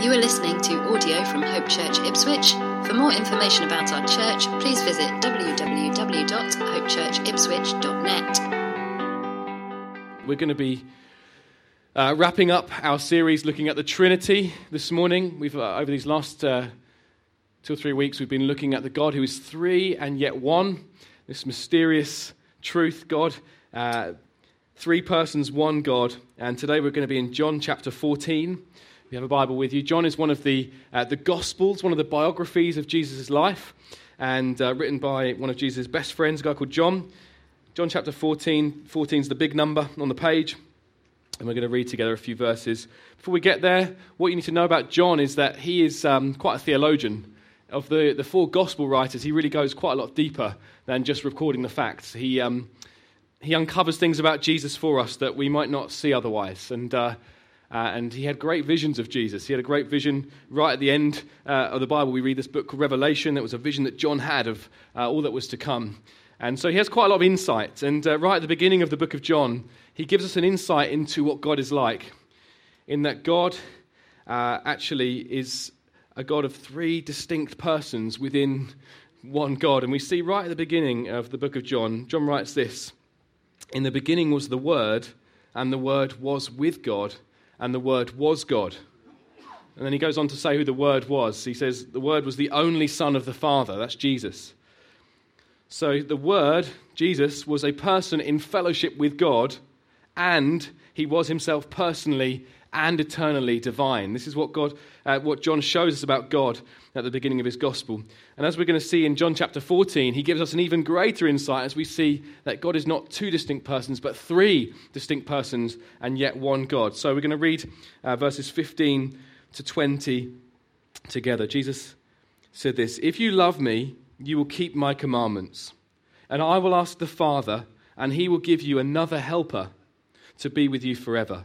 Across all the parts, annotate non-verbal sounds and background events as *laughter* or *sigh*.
You are listening to audio from Hope Church Ipswich. For more information about our church, please visit www.hopechurchipswich.net. We're going to be uh, wrapping up our series looking at the Trinity this morning. We've uh, over these last uh, two or three weeks we've been looking at the God who is three and yet one. This mysterious truth, God, uh, three persons, one God. And today we're going to be in John chapter 14. If you have a Bible with you, John is one of the uh, the Gospels, one of the biographies of Jesus' life, and uh, written by one of Jesus' best friends, a guy called John. John chapter 14. 14 is the big number on the page. And we're going to read together a few verses. Before we get there, what you need to know about John is that he is um, quite a theologian. Of the, the four gospel writers, he really goes quite a lot deeper than just recording the facts. He, um, he uncovers things about Jesus for us that we might not see otherwise. And, uh, uh, and he had great visions of Jesus. He had a great vision right at the end uh, of the Bible. We read this book Revelation. That was a vision that John had of uh, all that was to come. And so he has quite a lot of insight. And uh, right at the beginning of the book of John, he gives us an insight into what God is like, in that God uh, actually is a God of three distinct persons within one God. And we see right at the beginning of the book of John, John writes this In the beginning was the Word, and the Word was with God, and the Word was God. And then he goes on to say who the Word was. He says, The Word was the only Son of the Father. That's Jesus. So the Word, Jesus, was a person in fellowship with God, and he was himself personally and eternally divine. This is what God, uh, what John shows us about God at the beginning of his gospel. And as we're going to see in John chapter 14, he gives us an even greater insight as we see that God is not two distinct persons, but three distinct persons, and yet one God. So we're going to read uh, verses 15 to 20 together. Jesus said this If you love me, you will keep my commandments, and I will ask the Father, and he will give you another helper to be with you forever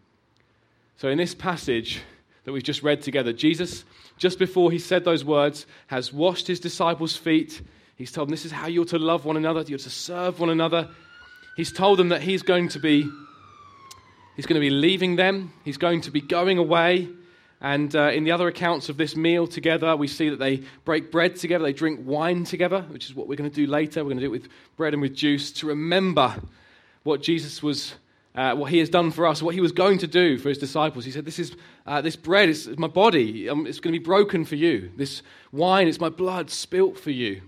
So, in this passage that we've just read together, Jesus, just before he said those words, has washed his disciples' feet. He's told them this is how you're to love one another, you're to serve one another. He's told them that he's going to be he's going to be leaving them, he's going to be going away. And uh, in the other accounts of this meal together, we see that they break bread together, they drink wine together, which is what we're going to do later. We're going to do it with bread and with juice to remember what Jesus was uh, what he has done for us, what he was going to do for his disciples. He said, This, is, uh, this bread is my body. Um, it's going to be broken for you. This wine is my blood spilt for you.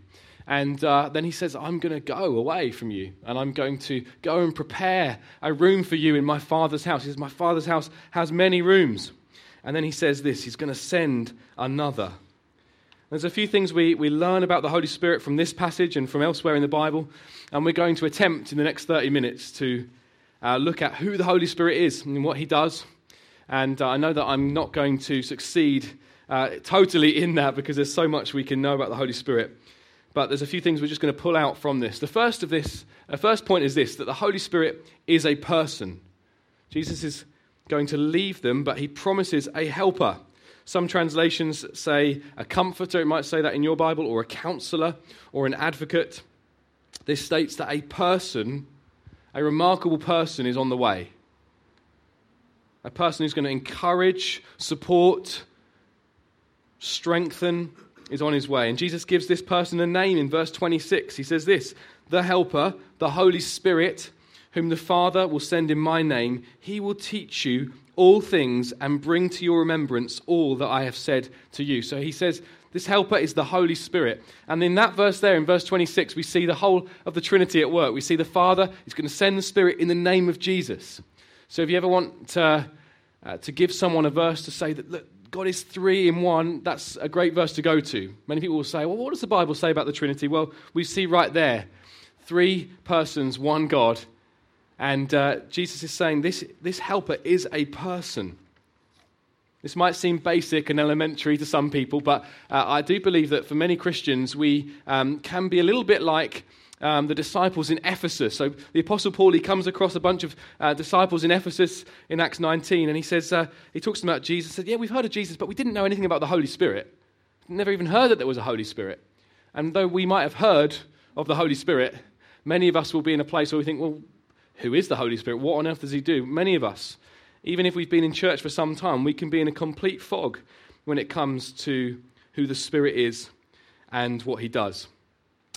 And uh, then he says, I'm going to go away from you, and I'm going to go and prepare a room for you in my Father's house. He says, My Father's house has many rooms. And then he says this He's going to send another. There's a few things we, we learn about the Holy Spirit from this passage and from elsewhere in the Bible, and we're going to attempt in the next 30 minutes to uh, look at who the Holy Spirit is and what he does. And uh, I know that I'm not going to succeed uh, totally in that because there's so much we can know about the Holy Spirit. But there's a few things we're just going to pull out from this. The first of this, the first point is this that the Holy Spirit is a person. Jesus is going to leave them, but he promises a helper. Some translations say a comforter, it might say that in your Bible, or a counselor, or an advocate. This states that a person a remarkable person is on the way. A person who's going to encourage, support, strengthen is on his way. And Jesus gives this person a name in verse 26. He says this The Helper, the Holy Spirit, whom the Father will send in my name, he will teach you all things and bring to your remembrance all that I have said to you. So he says, this helper is the Holy Spirit. And in that verse there, in verse 26, we see the whole of the Trinity at work. We see the Father is going to send the Spirit in the name of Jesus. So if you ever want to, uh, to give someone a verse to say that, look, God is three in one, that's a great verse to go to. Many people will say, well, what does the Bible say about the Trinity? Well, we see right there three persons, one God. And uh, Jesus is saying this, this helper is a person. This might seem basic and elementary to some people, but uh, I do believe that for many Christians, we um, can be a little bit like um, the disciples in Ephesus. So the Apostle Paul, he comes across a bunch of uh, disciples in Ephesus in Acts 19, and he says, uh, he talks about Jesus. Said, yeah, we've heard of Jesus, but we didn't know anything about the Holy Spirit. Never even heard that there was a Holy Spirit. And though we might have heard of the Holy Spirit, many of us will be in a place where we think, well, who is the Holy Spirit? What on earth does he do? Many of us even if we've been in church for some time, we can be in a complete fog when it comes to who the Spirit is and what he does.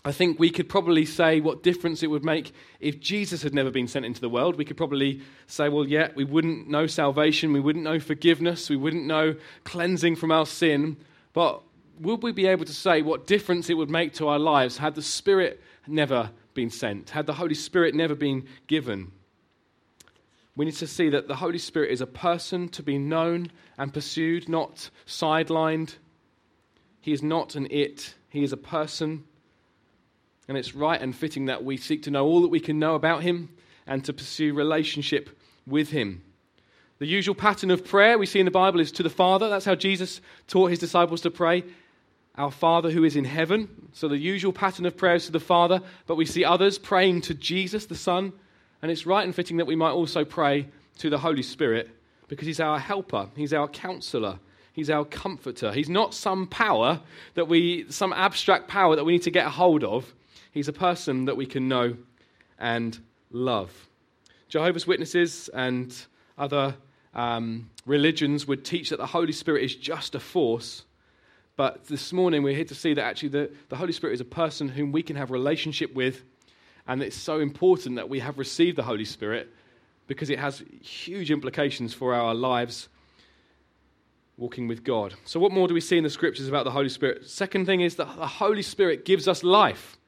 I think we could probably say what difference it would make if Jesus had never been sent into the world. We could probably say, well, yeah, we wouldn't know salvation, we wouldn't know forgiveness, we wouldn't know cleansing from our sin. But would we be able to say what difference it would make to our lives had the Spirit never been sent, had the Holy Spirit never been given? We need to see that the Holy Spirit is a person to be known and pursued, not sidelined. He is not an it, he is a person. And it's right and fitting that we seek to know all that we can know about him and to pursue relationship with him. The usual pattern of prayer we see in the Bible is to the Father. That's how Jesus taught his disciples to pray. Our Father who is in heaven. So the usual pattern of prayer is to the Father, but we see others praying to Jesus, the Son, and it's right and fitting that we might also pray to the Holy Spirit because He's our helper, He's our counselor, He's our comforter. He's not some power that we, some abstract power that we need to get a hold of. He's a person that we can know and love. Jehovah's Witnesses and other um, religions would teach that the Holy Spirit is just a force. But this morning we're here to see that actually the, the Holy Spirit is a person whom we can have relationship with and it's so important that we have received the Holy Spirit because it has huge implications for our lives walking with God. So, what more do we see in the scriptures about the Holy Spirit? Second thing is that the Holy Spirit gives us life.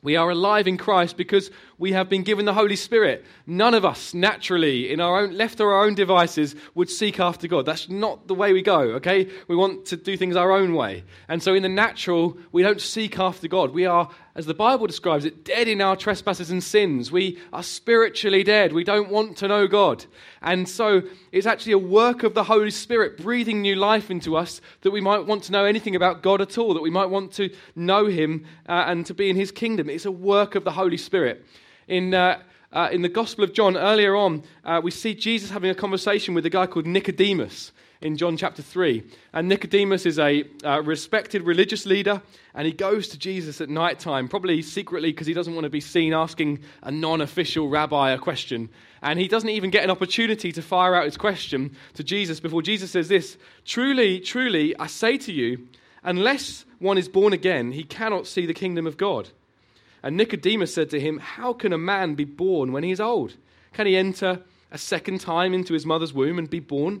We are alive in Christ because we have been given the Holy Spirit. None of us, naturally, in our own, left to our own devices, would seek after God. That's not the way we go, okay? We want to do things our own way. And so, in the natural, we don't seek after God. We are as the Bible describes it, dead in our trespasses and sins. We are spiritually dead. We don't want to know God. And so it's actually a work of the Holy Spirit breathing new life into us that we might want to know anything about God at all, that we might want to know Him uh, and to be in His kingdom. It's a work of the Holy Spirit. In uh, uh, in the Gospel of John, earlier on, uh, we see Jesus having a conversation with a guy called Nicodemus in John chapter 3. And Nicodemus is a uh, respected religious leader, and he goes to Jesus at night time, probably secretly because he doesn't want to be seen asking a non official rabbi a question. And he doesn't even get an opportunity to fire out his question to Jesus before Jesus says this Truly, truly, I say to you, unless one is born again, he cannot see the kingdom of God. And Nicodemus said to him, How can a man be born when he is old? Can he enter a second time into his mother's womb and be born?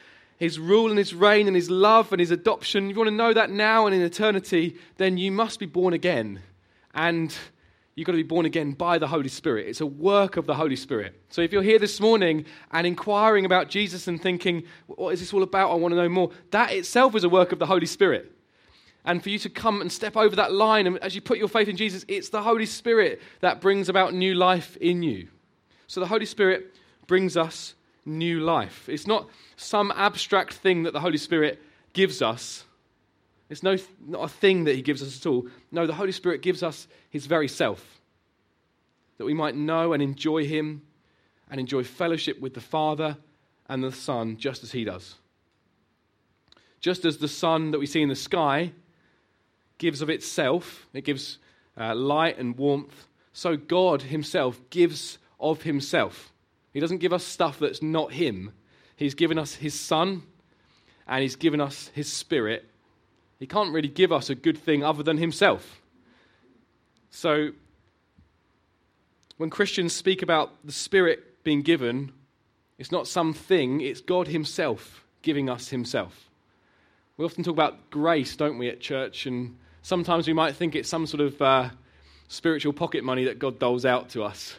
his rule and his reign and his love and his adoption, if you want to know that now and in eternity, then you must be born again. And you've got to be born again by the Holy Spirit. It's a work of the Holy Spirit. So if you're here this morning and inquiring about Jesus and thinking, what is this all about? I want to know more, that itself is a work of the Holy Spirit. And for you to come and step over that line, and as you put your faith in Jesus, it's the Holy Spirit that brings about new life in you. So the Holy Spirit brings us new life. It's not some abstract thing that the Holy Spirit gives us. It's no, not a thing that He gives us at all. No, the Holy Spirit gives us His very self, that we might know and enjoy Him and enjoy fellowship with the Father and the Son just as He does. Just as the sun that we see in the sky gives of itself, it gives uh, light and warmth, so God Himself gives of Himself. He doesn't give us stuff that's not Him. He's given us His Son and He's given us His Spirit. He can't really give us a good thing other than Himself. So, when Christians speak about the Spirit being given, it's not something, it's God Himself giving us Himself. We often talk about grace, don't we, at church? And sometimes we might think it's some sort of uh, spiritual pocket money that God doles out to us.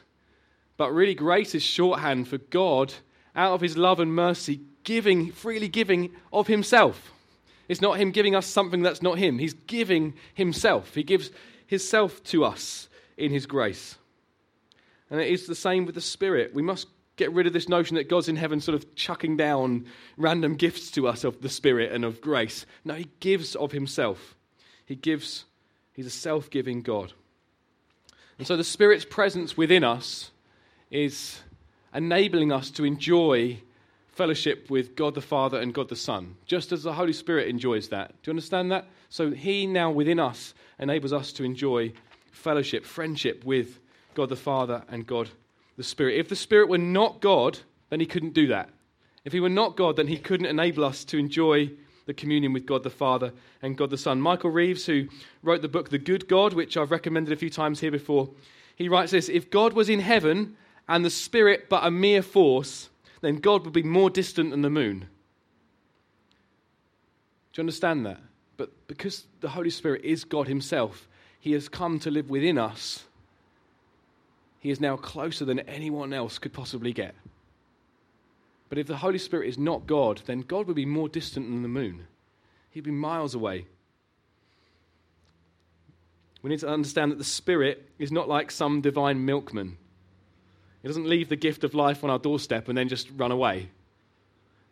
But really, grace is shorthand for God, out of his love and mercy, giving, freely giving of himself. It's not him giving us something that's not him. He's giving himself. He gives himself to us in his grace. And it is the same with the Spirit. We must get rid of this notion that God's in heaven sort of chucking down random gifts to us of the Spirit and of grace. No, he gives of himself. He gives, he's a self giving God. And so the Spirit's presence within us is enabling us to enjoy fellowship with God the Father and God the Son, just as the Holy Spirit enjoys that. Do you understand that? So He now within us enables us to enjoy fellowship, friendship with God the Father and God the Spirit. If the Spirit were not God, then He couldn't do that. If He were not God, then He couldn't enable us to enjoy the communion with God the Father and God the Son. Michael Reeves, who wrote the book The Good God, which I've recommended a few times here before, he writes this If God was in heaven and the Spirit but a mere force, then God would be more distant than the moon. Do you understand that? But because the Holy Spirit is God Himself, He has come to live within us. He is now closer than anyone else could possibly get. But if the Holy Spirit is not God, then God would be more distant than the moon. He'd be miles away. We need to understand that the Spirit is not like some divine milkman. He doesn't leave the gift of life on our doorstep and then just run away.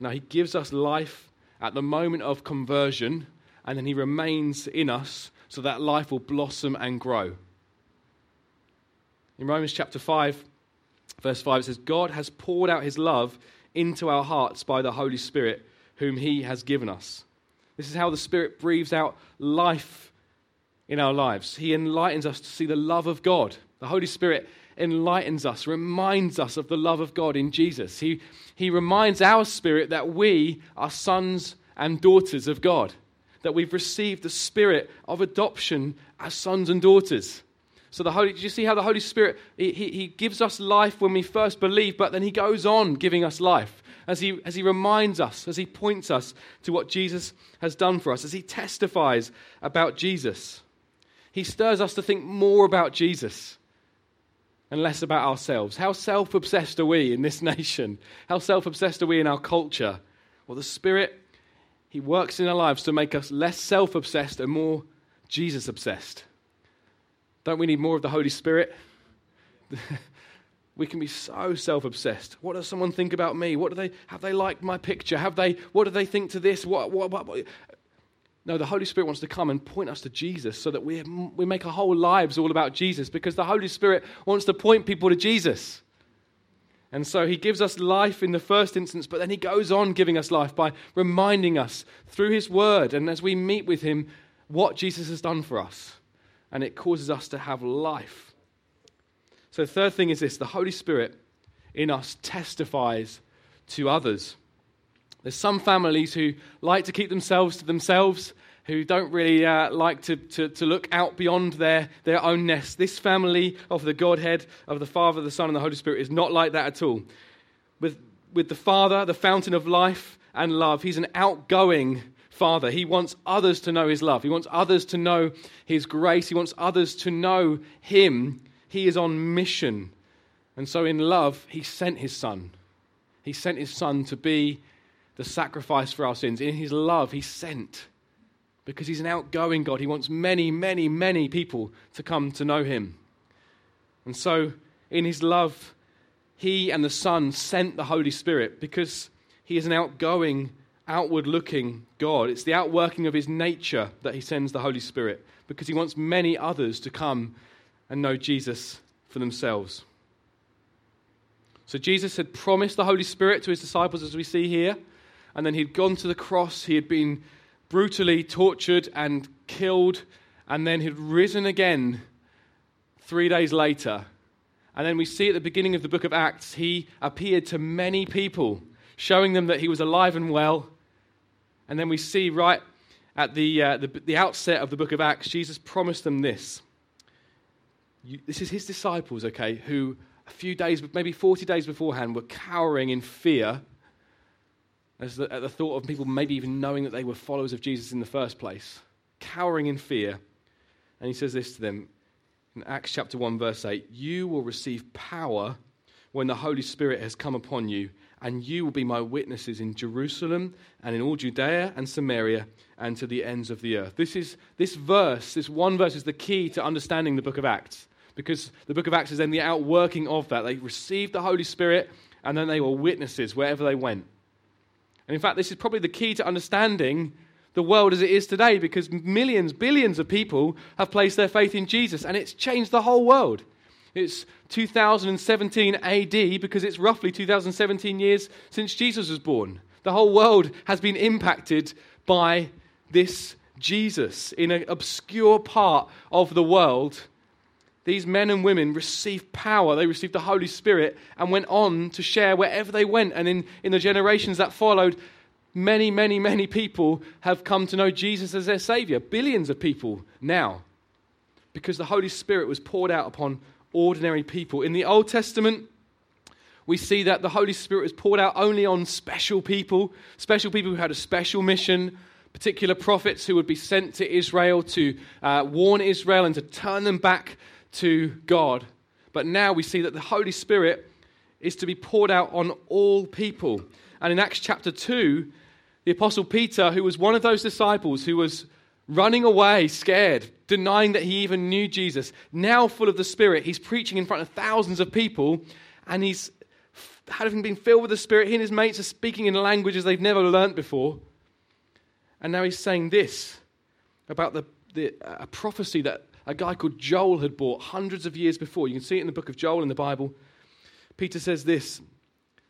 No, He gives us life at the moment of conversion, and then He remains in us so that life will blossom and grow. In Romans chapter 5, verse 5, it says, God has poured out His love into our hearts by the Holy Spirit, whom He has given us. This is how the Spirit breathes out life in our lives. He enlightens us to see the love of God. The Holy Spirit enlightens us, reminds us of the love of God in Jesus. He, he reminds our spirit that we are sons and daughters of God, that we've received the spirit of adoption as sons and daughters. So the Holy, do you see how the Holy Spirit he, he gives us life when we first believe, but then he goes on giving us life as he as he reminds us, as he points us to what Jesus has done for us, as he testifies about Jesus. He stirs us to think more about Jesus and less about ourselves. How self obsessed are we in this *laughs* nation? How self obsessed are we in our culture? Well, the Spirit, He works in our lives to make us less self obsessed and more Jesus obsessed. Don't we need more of the Holy Spirit? *laughs* we can be so self-obsessed. What does someone think about me? What do they have they liked my picture? Have they what do they think to this? What, what, what, what? No, the Holy Spirit wants to come and point us to Jesus so that we, we make our whole lives all about Jesus because the Holy Spirit wants to point people to Jesus. And so he gives us life in the first instance, but then he goes on giving us life by reminding us through his word and as we meet with him what Jesus has done for us and it causes us to have life. So, the third thing is this the Holy Spirit in us testifies to others. There's some families who like to keep themselves to themselves, who don't really uh, like to, to, to, look out beyond their, their own nest. This family of the Godhead, of the Father, the Son, and the Holy Spirit, is not like that at all. With, with the Father, the fountain of life and love, He's an outgoing Father. He wants others to know His love. He wants others to know His grace. He wants others to know Him. He is on mission. And so, in love, He sent His Son. He sent His Son to be the sacrifice for our sins. In His love, He sent. Because He's an outgoing God. He wants many, many, many people to come to know Him. And so, in His love, He and the Son sent the Holy Spirit because He is an outgoing outward looking God. It's the outworking of his nature that he sends the Holy Spirit because he wants many others to come and know Jesus for themselves. So Jesus had promised the Holy Spirit to his disciples, as we see here, and then he'd gone to the cross. He had been brutally tortured and killed, and then he'd risen again three days later. And then we see at the beginning of the book of Acts, he appeared to many people, showing them that he was alive and well and then we see right at the, uh, the, the, outset of the book of Acts, Jesus promised them this. You, this is his disciples, okay, who a few days, maybe 40 days beforehand, were cowering in fear as the, at the thought of people maybe even knowing that they were followers of Jesus in the first place, cowering in fear. And he says this to them in Acts chapter 1, verse 8 You will receive power when the Holy Spirit has come upon you, and you will be my witnesses in Jerusalem and in all Judea and Samaria and to the ends of the earth. This, is, this verse, this one verse, is the key to understanding the book of Acts, because the book of Acts is then the outworking of that. They received the Holy Spirit, and then they were witnesses wherever they went. And in fact, this is probably the key to understanding the world as it is today because millions, billions of people have placed their faith in Jesus and it's changed the whole world. It's 2017 AD because it's roughly 2017 years since Jesus was born. The whole world has been impacted by this Jesus in an obscure part of the world. These men and women received power, they received the Holy Spirit, and went on to share wherever they went. And in, in the generations that followed, many, many, many people have come to know Jesus as their Savior. Billions of people now. Because the Holy Spirit was poured out upon ordinary people. In the Old Testament, we see that the Holy Spirit was poured out only on special people, special people who had a special mission, particular prophets who would be sent to Israel to uh, warn Israel and to turn them back to God. But now we see that the Holy Spirit is to be poured out on all people. And in Acts chapter 2, the Apostle Peter, who was one of those disciples who was running away, scared, denying that he even knew Jesus, now full of the Spirit, he's preaching in front of thousands of people, and he's having been filled with the Spirit. He and his mates are speaking in languages they've never learnt before. And now he's saying this about the, the, a prophecy that a guy called Joel had bought hundreds of years before. You can see it in the book of Joel in the Bible. Peter says this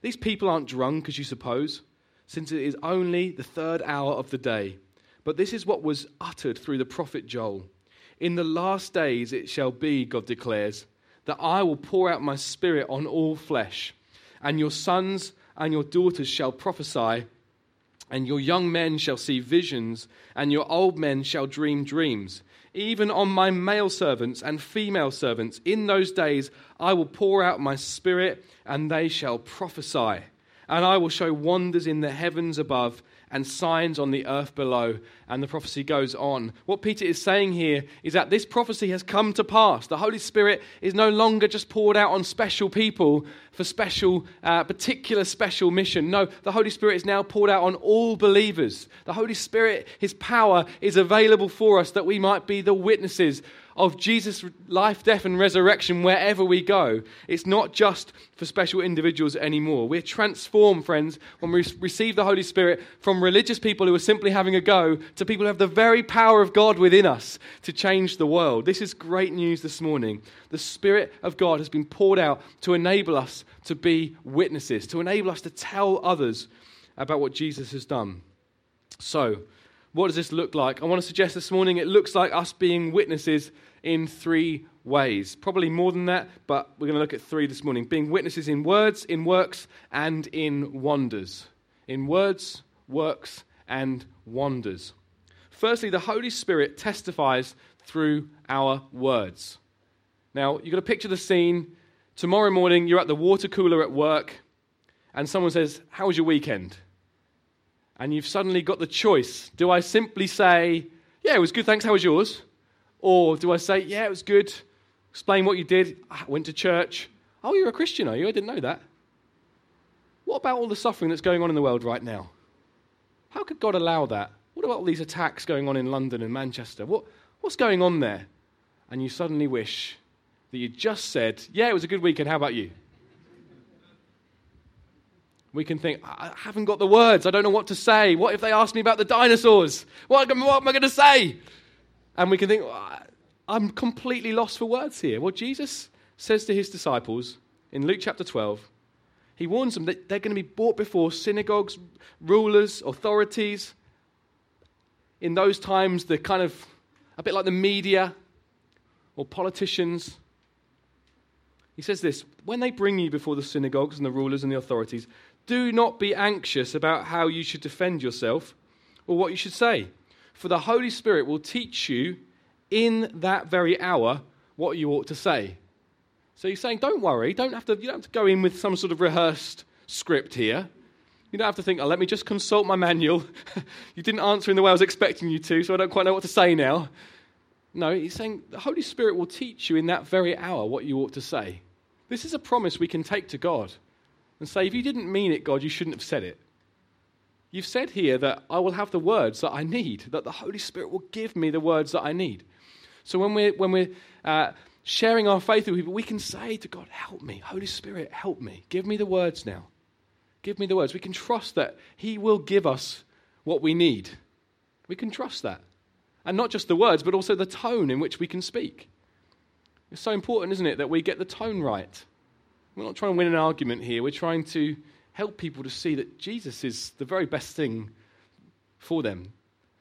These people aren't drunk, as you suppose, since it is only the third hour of the day. But this is what was uttered through the prophet Joel. In the last days it shall be, God declares, that I will pour out my spirit on all flesh, and your sons and your daughters shall prophesy, and your young men shall see visions, and your old men shall dream dreams. Even on my male servants and female servants, in those days I will pour out my spirit, and they shall prophesy. And I will show wonders in the heavens above and signs on the earth below. And the prophecy goes on. What Peter is saying here is that this prophecy has come to pass. The Holy Spirit is no longer just poured out on special people for special, uh, particular special mission. No, the Holy Spirit is now poured out on all believers. The Holy Spirit, His power is available for us that we might be the witnesses of Jesus' life, death, and resurrection wherever we go. It's not just for special individuals anymore. We're transformed, friends, when we receive the Holy Spirit from religious people who are simply having a go to people who have the very power of God within us to change the world. This is great news this morning. The Spirit of God has been poured out to enable us to be witnesses, to enable us to tell others about what Jesus has done. So, what does this look like? I want to suggest this morning it looks like us being witnesses in three ways. Probably more than that, but we're going to look at three this morning being witnesses in words, in works, and in wonders. In words, works, and wonders. Firstly, the Holy Spirit testifies through our words. Now, you've got to picture the scene. Tomorrow morning, you're at the water cooler at work, and someone says, How was your weekend? And you've suddenly got the choice. Do I simply say, Yeah, it was good, thanks, how was yours? Or do I say, Yeah, it was good, explain what you did, I went to church. Oh, you're a Christian, are you? I didn't know that. What about all the suffering that's going on in the world right now? How could God allow that? What about all these attacks going on in London and Manchester? What, what's going on there? And you suddenly wish that you just said, Yeah, it was a good weekend, how about you? We can think, I haven't got the words. I don't know what to say. What if they ask me about the dinosaurs? What, am I going to say? And we can think, I'm completely lost for words here. Well, Jesus says to his disciples in Luke chapter 12, he warns them that they're going to be brought before synagogues, rulers, authorities. In those times, the kind of, a bit like the media or politicians. He says this when they bring you before the synagogues and the rulers and the authorities, do not be anxious about how you should defend yourself or what you should say, for the Holy Spirit will teach you in that very hour what you ought to say. So he's saying, don't worry, don't have to, you don't have to go in with some sort of rehearsed script here. You don't have to think, oh, let me just consult my manual. *laughs* you didn't answer in the way I was expecting you to, so I don't quite know what to say now. No, he's saying the Holy Spirit will teach you in that very hour what you ought to say. This is a promise we can take to God and say, if you didn't mean it, God, you shouldn't have said it. You've said here that I will have the words that I need, that the Holy Spirit will give me the words that I need. So when we're, when we're uh, sharing our faith with people, we can say to God, Help me. Holy Spirit, help me. Give me the words now. Give me the words. We can trust that He will give us what we need. We can trust that. And not just the words, but also the tone in which we can speak. It's so important, isn't it, that we get the tone right. We're not trying to win an argument here. We're trying to help people to see that Jesus is the very best thing for them.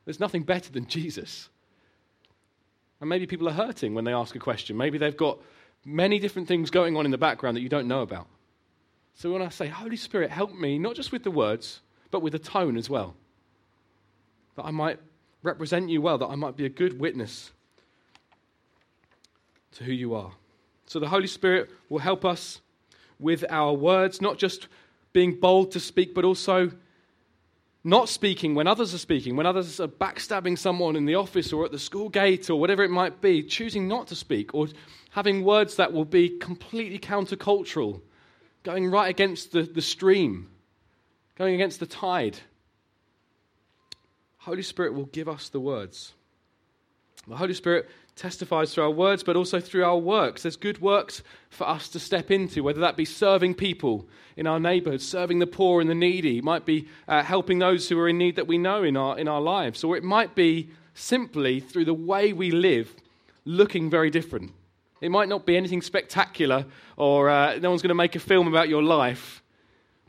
There's nothing better than Jesus. And maybe people are hurting when they ask a question. Maybe they've got many different things going on in the background that you don't know about. So when I say, Holy Spirit, help me, not just with the words, but with the tone as well, that I might represent you well, that I might be a good witness to who you are. So the Holy Spirit will help us with our words, not just being bold to speak, but also not speaking when others are speaking, when others are backstabbing someone in the office or at the school gate or whatever it might be, choosing not to speak or having words that will be completely countercultural, going right against the, the stream, going against the tide. Holy Spirit will give us the words. The Holy Spirit testifies through our words, but also through our works. There's good works for us to step into, whether that be serving people in our neighborhood, serving the poor and the needy, it might be uh, helping those who are in need that we know in our, in our lives, or it might be simply through the way we live looking very different. It might not be anything spectacular, or uh, no one's going to make a film about your life,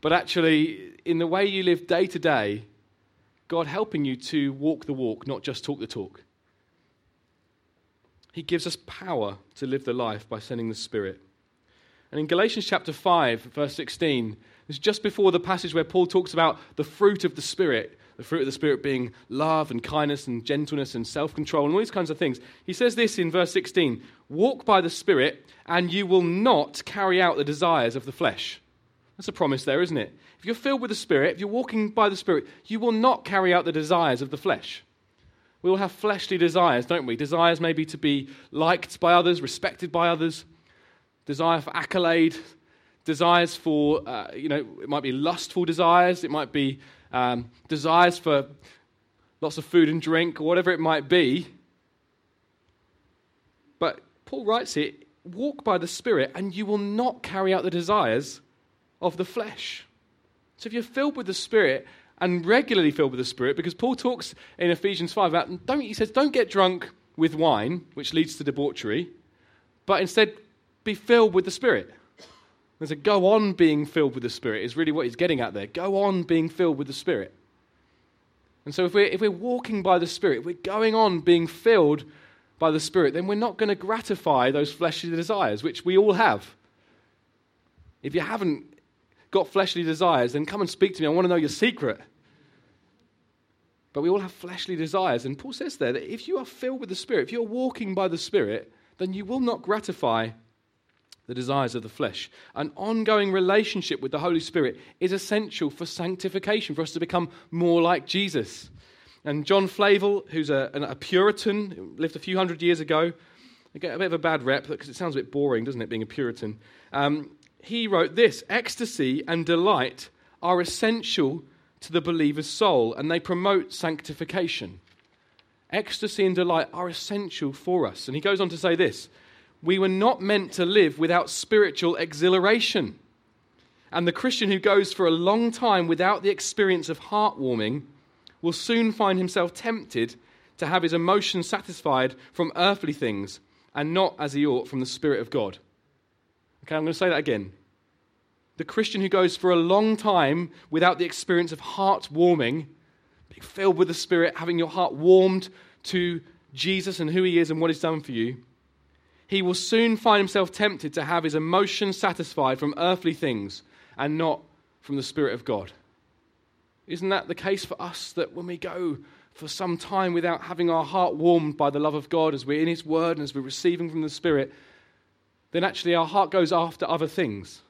but actually, in the way you live day to day, God helping you to walk the walk, not just talk the talk. He gives us power to live the life by sending the Spirit. And in Galatians chapter 5, verse 16, it's just before the passage where Paul talks about the fruit of the Spirit, the fruit of the Spirit being love and kindness and gentleness and self control and all these kinds of things. He says this in verse 16 Walk by the Spirit, and you will not carry out the desires of the flesh. That's a promise there, isn't it? If you're filled with the Spirit, if you're walking by the Spirit, you will not carry out the desires of the flesh. We all have fleshly desires, don't we? Desires maybe to be liked by others, respected by others, desire for accolade, desires for, uh, you know, it might be lustful desires, it might be um, desires for lots of food and drink, or whatever it might be. But Paul writes here walk by the Spirit, and you will not carry out the desires of the flesh. So if you're filled with the Spirit, and regularly filled with the Spirit, because Paul talks in Ephesians 5 about, don't, he says, don't get drunk with wine, which leads to debauchery, but instead be filled with the Spirit. There's a go on being filled with the Spirit, is really what he's getting at there. Go on being filled with the Spirit. And so if we're, if we're walking by the Spirit, we're going on being filled by the Spirit, then we're not going to gratify those fleshly desires, which we all have. If you haven't got fleshly desires, then come and speak to me. I want to know your secret. But we all have fleshly desires. And Paul says there that if you are filled with the Spirit, if you're walking by the Spirit, then you will not gratify the desires of the flesh. An ongoing relationship with the Holy Spirit is essential for sanctification, for us to become more like Jesus. And John Flavel, who's a, a Puritan, lived a few hundred years ago, I get a bit of a bad rep because it sounds a bit boring, doesn't it, being a Puritan? Um, he wrote this Ecstasy and delight are essential to the believer's soul and they promote sanctification. Ecstasy and delight are essential for us. And he goes on to say this We were not meant to live without spiritual exhilaration. And the Christian who goes for a long time without the experience of heartwarming will soon find himself tempted to have his emotions satisfied from earthly things and not as he ought from the Spirit of God. Okay, I'm going to say that again. The Christian who goes for a long time without the experience of heart warming, being filled with the Spirit, having your heart warmed to Jesus and who he is and what he's done for you, he will soon find himself tempted to have his emotions satisfied from earthly things and not from the Spirit of God. Isn't that the case for us that when we go for some time without having our heart warmed by the love of God as we're in His Word and as we're receiving from the Spirit, then actually our heart goes after other things?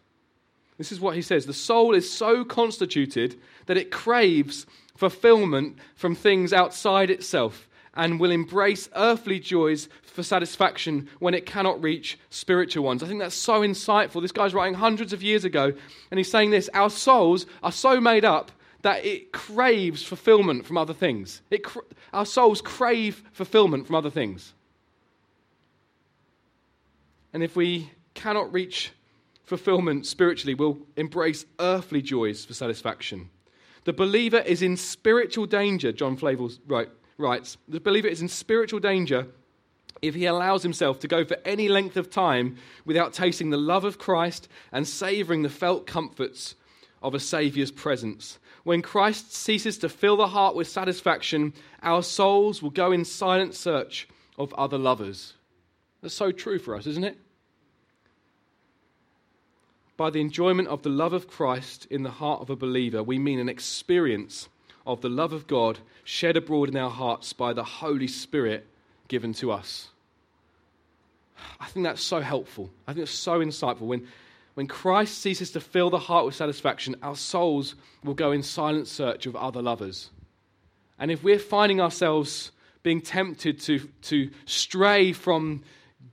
This is what he says. The soul is so constituted that it craves fulfillment from things outside itself and will embrace earthly joys for satisfaction when it cannot reach spiritual ones. I think that's so insightful. This guy's writing hundreds of years ago, and he's saying this Our souls are so made up that it craves fulfillment from other things. It, our souls crave fulfillment from other things. And if we cannot reach fulfillment spiritually, we'll embrace earthly joys for satisfaction. The believer is in spiritual danger, John Flavel writes. The believer is in spiritual danger if he allows himself to go for any length of time without tasting the love of Christ and savoring the felt comforts of a Saviour's presence. When Christ ceases to fill the heart with satisfaction, our souls will go in silent search of other lovers. That's so true for us, isn't it? By the enjoyment of the love of Christ in the heart of a believer, we mean an experience of the love of God shed abroad in our hearts by the Holy Spirit given to us. I think that's so helpful. I think it's so insightful. When, when Christ ceases to fill the heart with satisfaction, our souls will go in silent search of other lovers. And if we're finding ourselves being tempted to, to stray from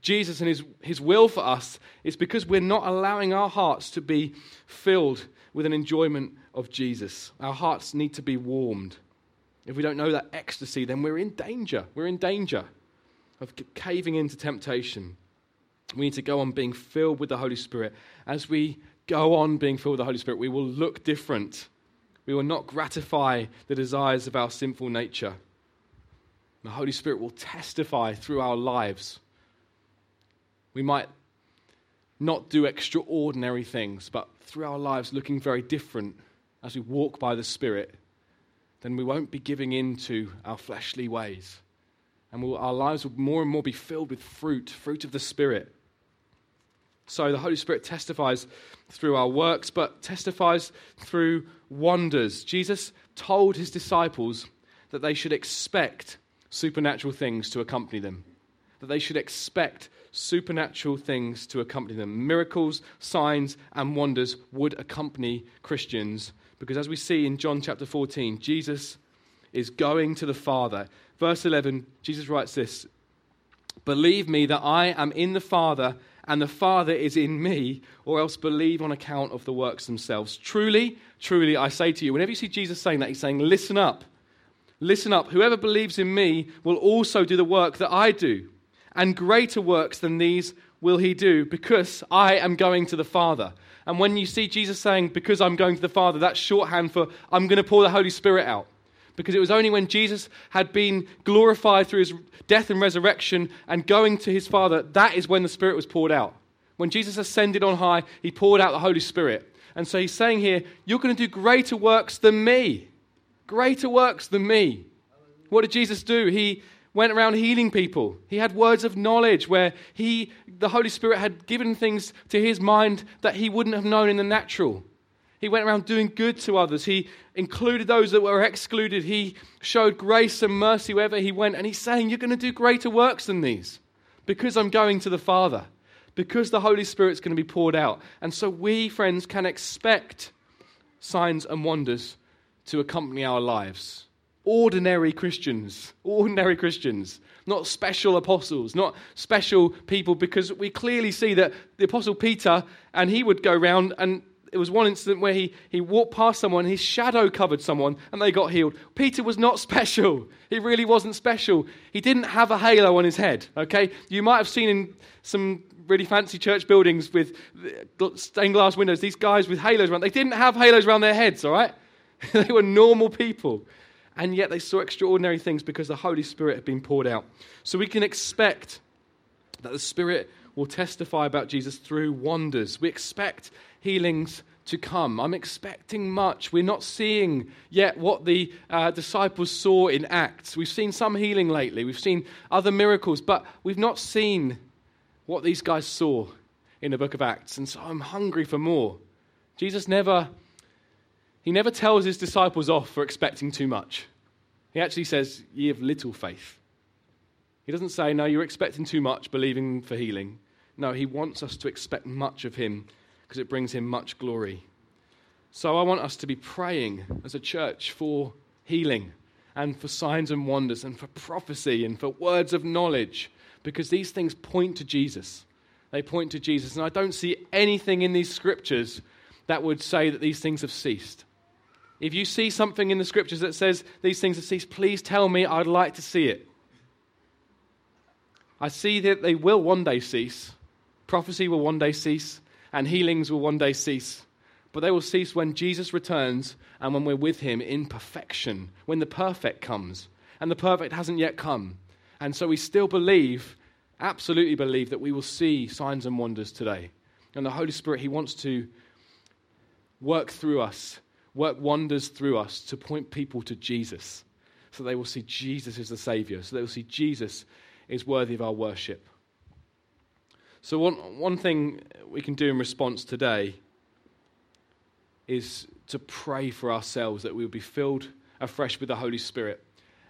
Jesus and his, his will for us, it's because we're not allowing our hearts to be filled with an enjoyment of Jesus. Our hearts need to be warmed. If we don't know that ecstasy, then we're in danger. We're in danger of caving into temptation. We need to go on being filled with the Holy Spirit. As we go on being filled with the Holy Spirit, we will look different. We will not gratify the desires of our sinful nature. The Holy Spirit will testify through our lives we might not do extraordinary things, but through our lives looking very different as we walk by the Spirit, then we won't be giving in to our fleshly ways. And we'll, our lives will more and more be filled with fruit, fruit of the Spirit. So the Holy Spirit testifies through our works, but testifies through wonders. Jesus told his disciples that they should expect supernatural things to accompany them, that they should expect supernatural things to accompany them. Miracles, signs, and wonders would accompany Christians because, as we see in John chapter 14, Jesus is going to the Father. Verse 11, Jesus writes this Believe me that I am in the Father and the Father is in me, or else believe on account of the works themselves. Truly, truly, I say to you, whenever you see Jesus saying that, he's saying, Listen up. Listen up. Whoever believes in me will also do the work that I do and greater works than these will he do, because I am going to the Father. And when you see Jesus saying, Because I'm going to the Father, that's shorthand for, I'm going to pour the Holy Spirit out. Because it was only when Jesus had been glorified through his death and resurrection and going to his Father, that is when the Spirit was poured out. When Jesus ascended on high, he poured out the Holy Spirit. And so he's saying here, You're going to do greater works than me. Greater works than me. What did Jesus do? He went around healing people. He had words of knowledge where he, the Holy Spirit had given things to his mind that he wouldn't have known in the natural. He went around doing good to others. He included those that were excluded. He showed grace and mercy wherever he went. And he's saying, You're going to do greater works than these because I'm going to the Father, because the Holy Spirit's going to be poured out. And so we, friends, can expect signs and wonders to accompany our lives ordinary Christians, ordinary Christians, not special apostles, not special people, because we clearly see that the apostle Peter, and he would go around, and it was one incident where he, he walked past someone, his shadow covered someone, and they got healed. Peter was not *laughs* special. He really wasn't special. He didn't have a halo on his head, okay? You might have seen in some really fancy church buildings with stained glass windows, these guys with halos around. They didn't have halos around their heads, all right? *laughs* they were normal people and yet they saw extraordinary things because the Holy Spirit had been poured out. So we can expect that the Spirit will testify about Jesus through wonders. We expect healings to come. I'm expecting much. We're not seeing yet what the uh, disciples saw in Acts. We've seen some healing lately, we've seen other miracles, but we've not seen what these guys saw in the book of Acts. And so I'm hungry for more. Jesus never he never tells his disciples off for expecting too much. He actually says, Ye have little faith. He doesn't say, No, you're expecting too much, believing for healing. No, he wants us to expect much of him because it brings him much glory. So I want us to be praying as a church for healing and for signs and wonders and for prophecy and for words of knowledge because these things point to Jesus. They point to Jesus. And I don't see anything in these scriptures that would say that these things have ceased. If you see something in the scriptures that says these things have ceased, please tell me. I'd like to see it. I see that they will one day cease. Prophecy will one day cease, and healings will one day cease. But they will cease when Jesus returns and when we're with him in perfection, when the perfect comes. And the perfect hasn't yet come. And so we still believe, absolutely believe, that we will see signs and wonders today. And the Holy Spirit, He wants to work through us, work wonders through us to point people to Jesus. So they will see Jesus is the Savior. So they will see Jesus is worthy of our worship. So, one, one thing we can do in response today is to pray for ourselves that we will be filled afresh with the Holy Spirit.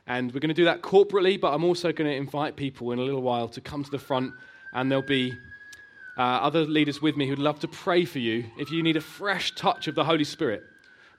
And we're going to do that corporately, but I'm also going to invite people in a little while to come to the front, and there'll be uh, other leaders with me who'd love to pray for you if you need a fresh touch of the Holy Spirit.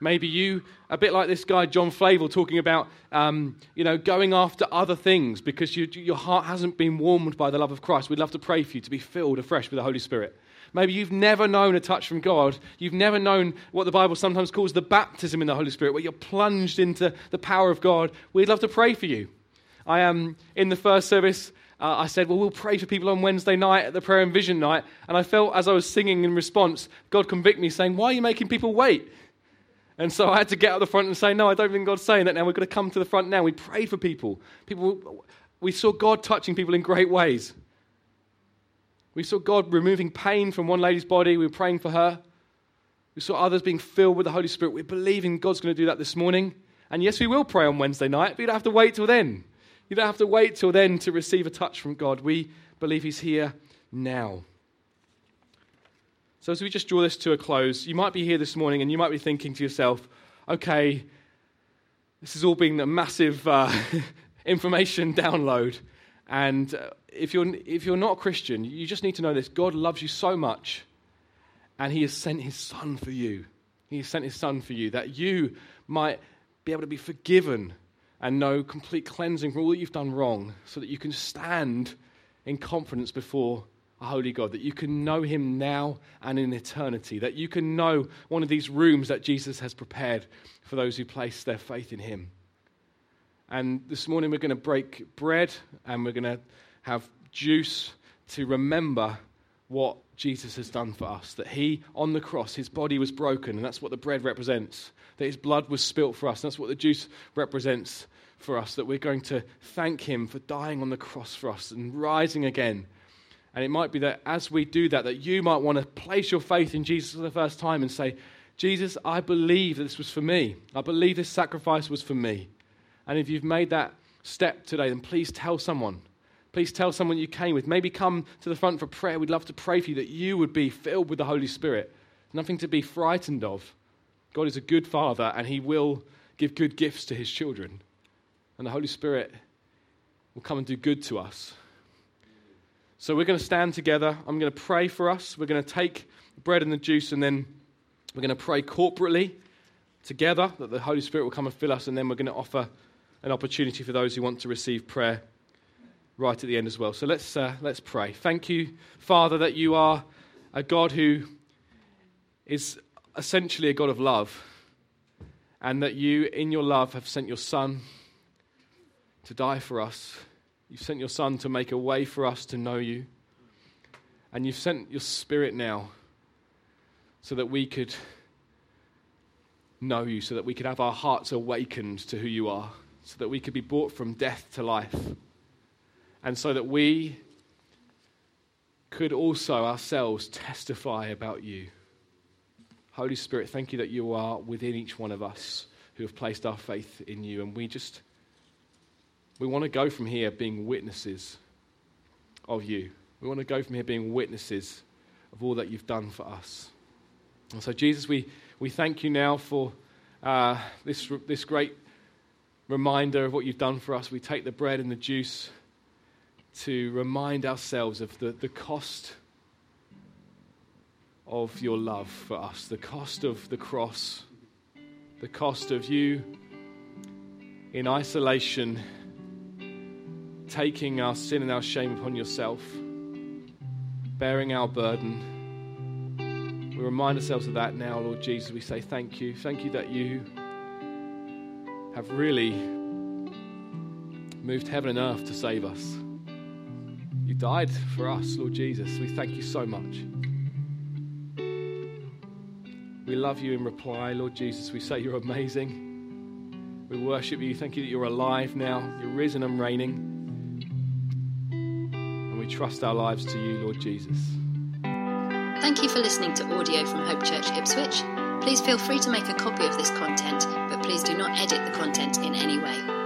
Maybe you, a bit like this guy, John Flavel, talking about, um, you know, going after other things because you, your heart hasn't been warmed by the love of Christ. We'd love to pray for you to be filled afresh with the Holy Spirit. Maybe you've never known a touch from God. You've never known what the Bible sometimes calls the baptism in the Holy Spirit, where you're plunged into the power of God. We'd love to pray for you. I am um, in the first service. Uh, I said, Well, we'll pray for people on Wednesday night at the prayer and vision night. And I felt as I was singing in response, God convict me, saying, Why are you making people wait? And so I had to get out the front and say, No, I don't think God's saying that now. We're going to come to the front now. We prayed for people. People, we saw God touching people in great ways. We saw God removing pain from one lady's body. We were praying for her. We saw others being filled with the Holy Spirit. We're believing God's going to do that this morning. And yes, we will pray on Wednesday night, but you don't have to wait till then. You don't have to wait till then to receive a touch from God. We believe He's here now. So, as we just draw this to a close, you might be here this morning and you might be thinking to yourself, okay, this has all been a massive uh, *laughs* information download. And uh, if, you're, if you're not a Christian, you just need to know this God loves you so much, and He has sent His Son for you. He has sent His Son for you that you might be able to be forgiven and know complete cleansing from all that you've done wrong, so that you can stand in confidence before a holy God, that you can know him now and in eternity, that you can know one of these rooms that Jesus has prepared for those who place their faith in him. And this morning we're going to break bread and we're going to have juice to remember what Jesus has done for us. That he, on the cross, his body was broken, and that's what the bread represents. That his blood was spilt for us, and that's what the juice represents for us. That we're going to thank him for dying on the cross for us and rising again and it might be that as we do that, that you might want to place your faith in Jesus for the first time and say, Jesus, I believe that this was for me. I believe this sacrifice was for me. And if you've made that step today, then please tell someone. Please tell someone you came with. Maybe come to the front for prayer. We'd love to pray for you that you would be filled with the Holy Spirit. Nothing to be frightened of. God is a good father and he will give good gifts to his children. And the Holy Spirit will come and do good to us. So we're going to stand together. I'm going to pray for us. We're going to take bread and the juice, and then we're going to pray corporately together that the Holy Spirit will come and fill us, and then we're going to offer an opportunity for those who want to receive prayer right at the end as well. So let's, uh, let's pray. Thank you, Father, that you are a God who is essentially a God of love, and that you, in your love, have sent your Son to die for us You've sent your Son to make a way for us to know you. And you've sent your Spirit now so that we could know you, so that we could have our hearts awakened to who you are, so that we could be brought from death to life, and so that we could also ourselves testify about you. Holy Spirit, thank you that you are within each one of us who have placed our faith in you, and we just we want to go from here being witnesses of you. We want to go from here being witnesses of all that you've done for us. And so, Jesus, we, we thank you now for uh, this, this great reminder of what you've done for us. We take the bread and the juice to remind ourselves of the, the cost of your love for us, the cost of the cross, the cost of you in isolation, taking our sin and our shame upon yourself, bearing our burden. We remind ourselves of that now, Lord Jesus. We say thank you. Thank you that you have really moved heaven and earth to save us. You died for us, Lord Jesus. We thank you so much. We love you in reply, Lord Jesus. We say you're amazing. We worship you. Thank you that you're alive now. You're risen and reigning. Trust our lives to you, Lord Jesus. Thank you for listening to audio from Hope Church Ipswich. Please feel free to make a copy of this content, but please do not edit the content in any way.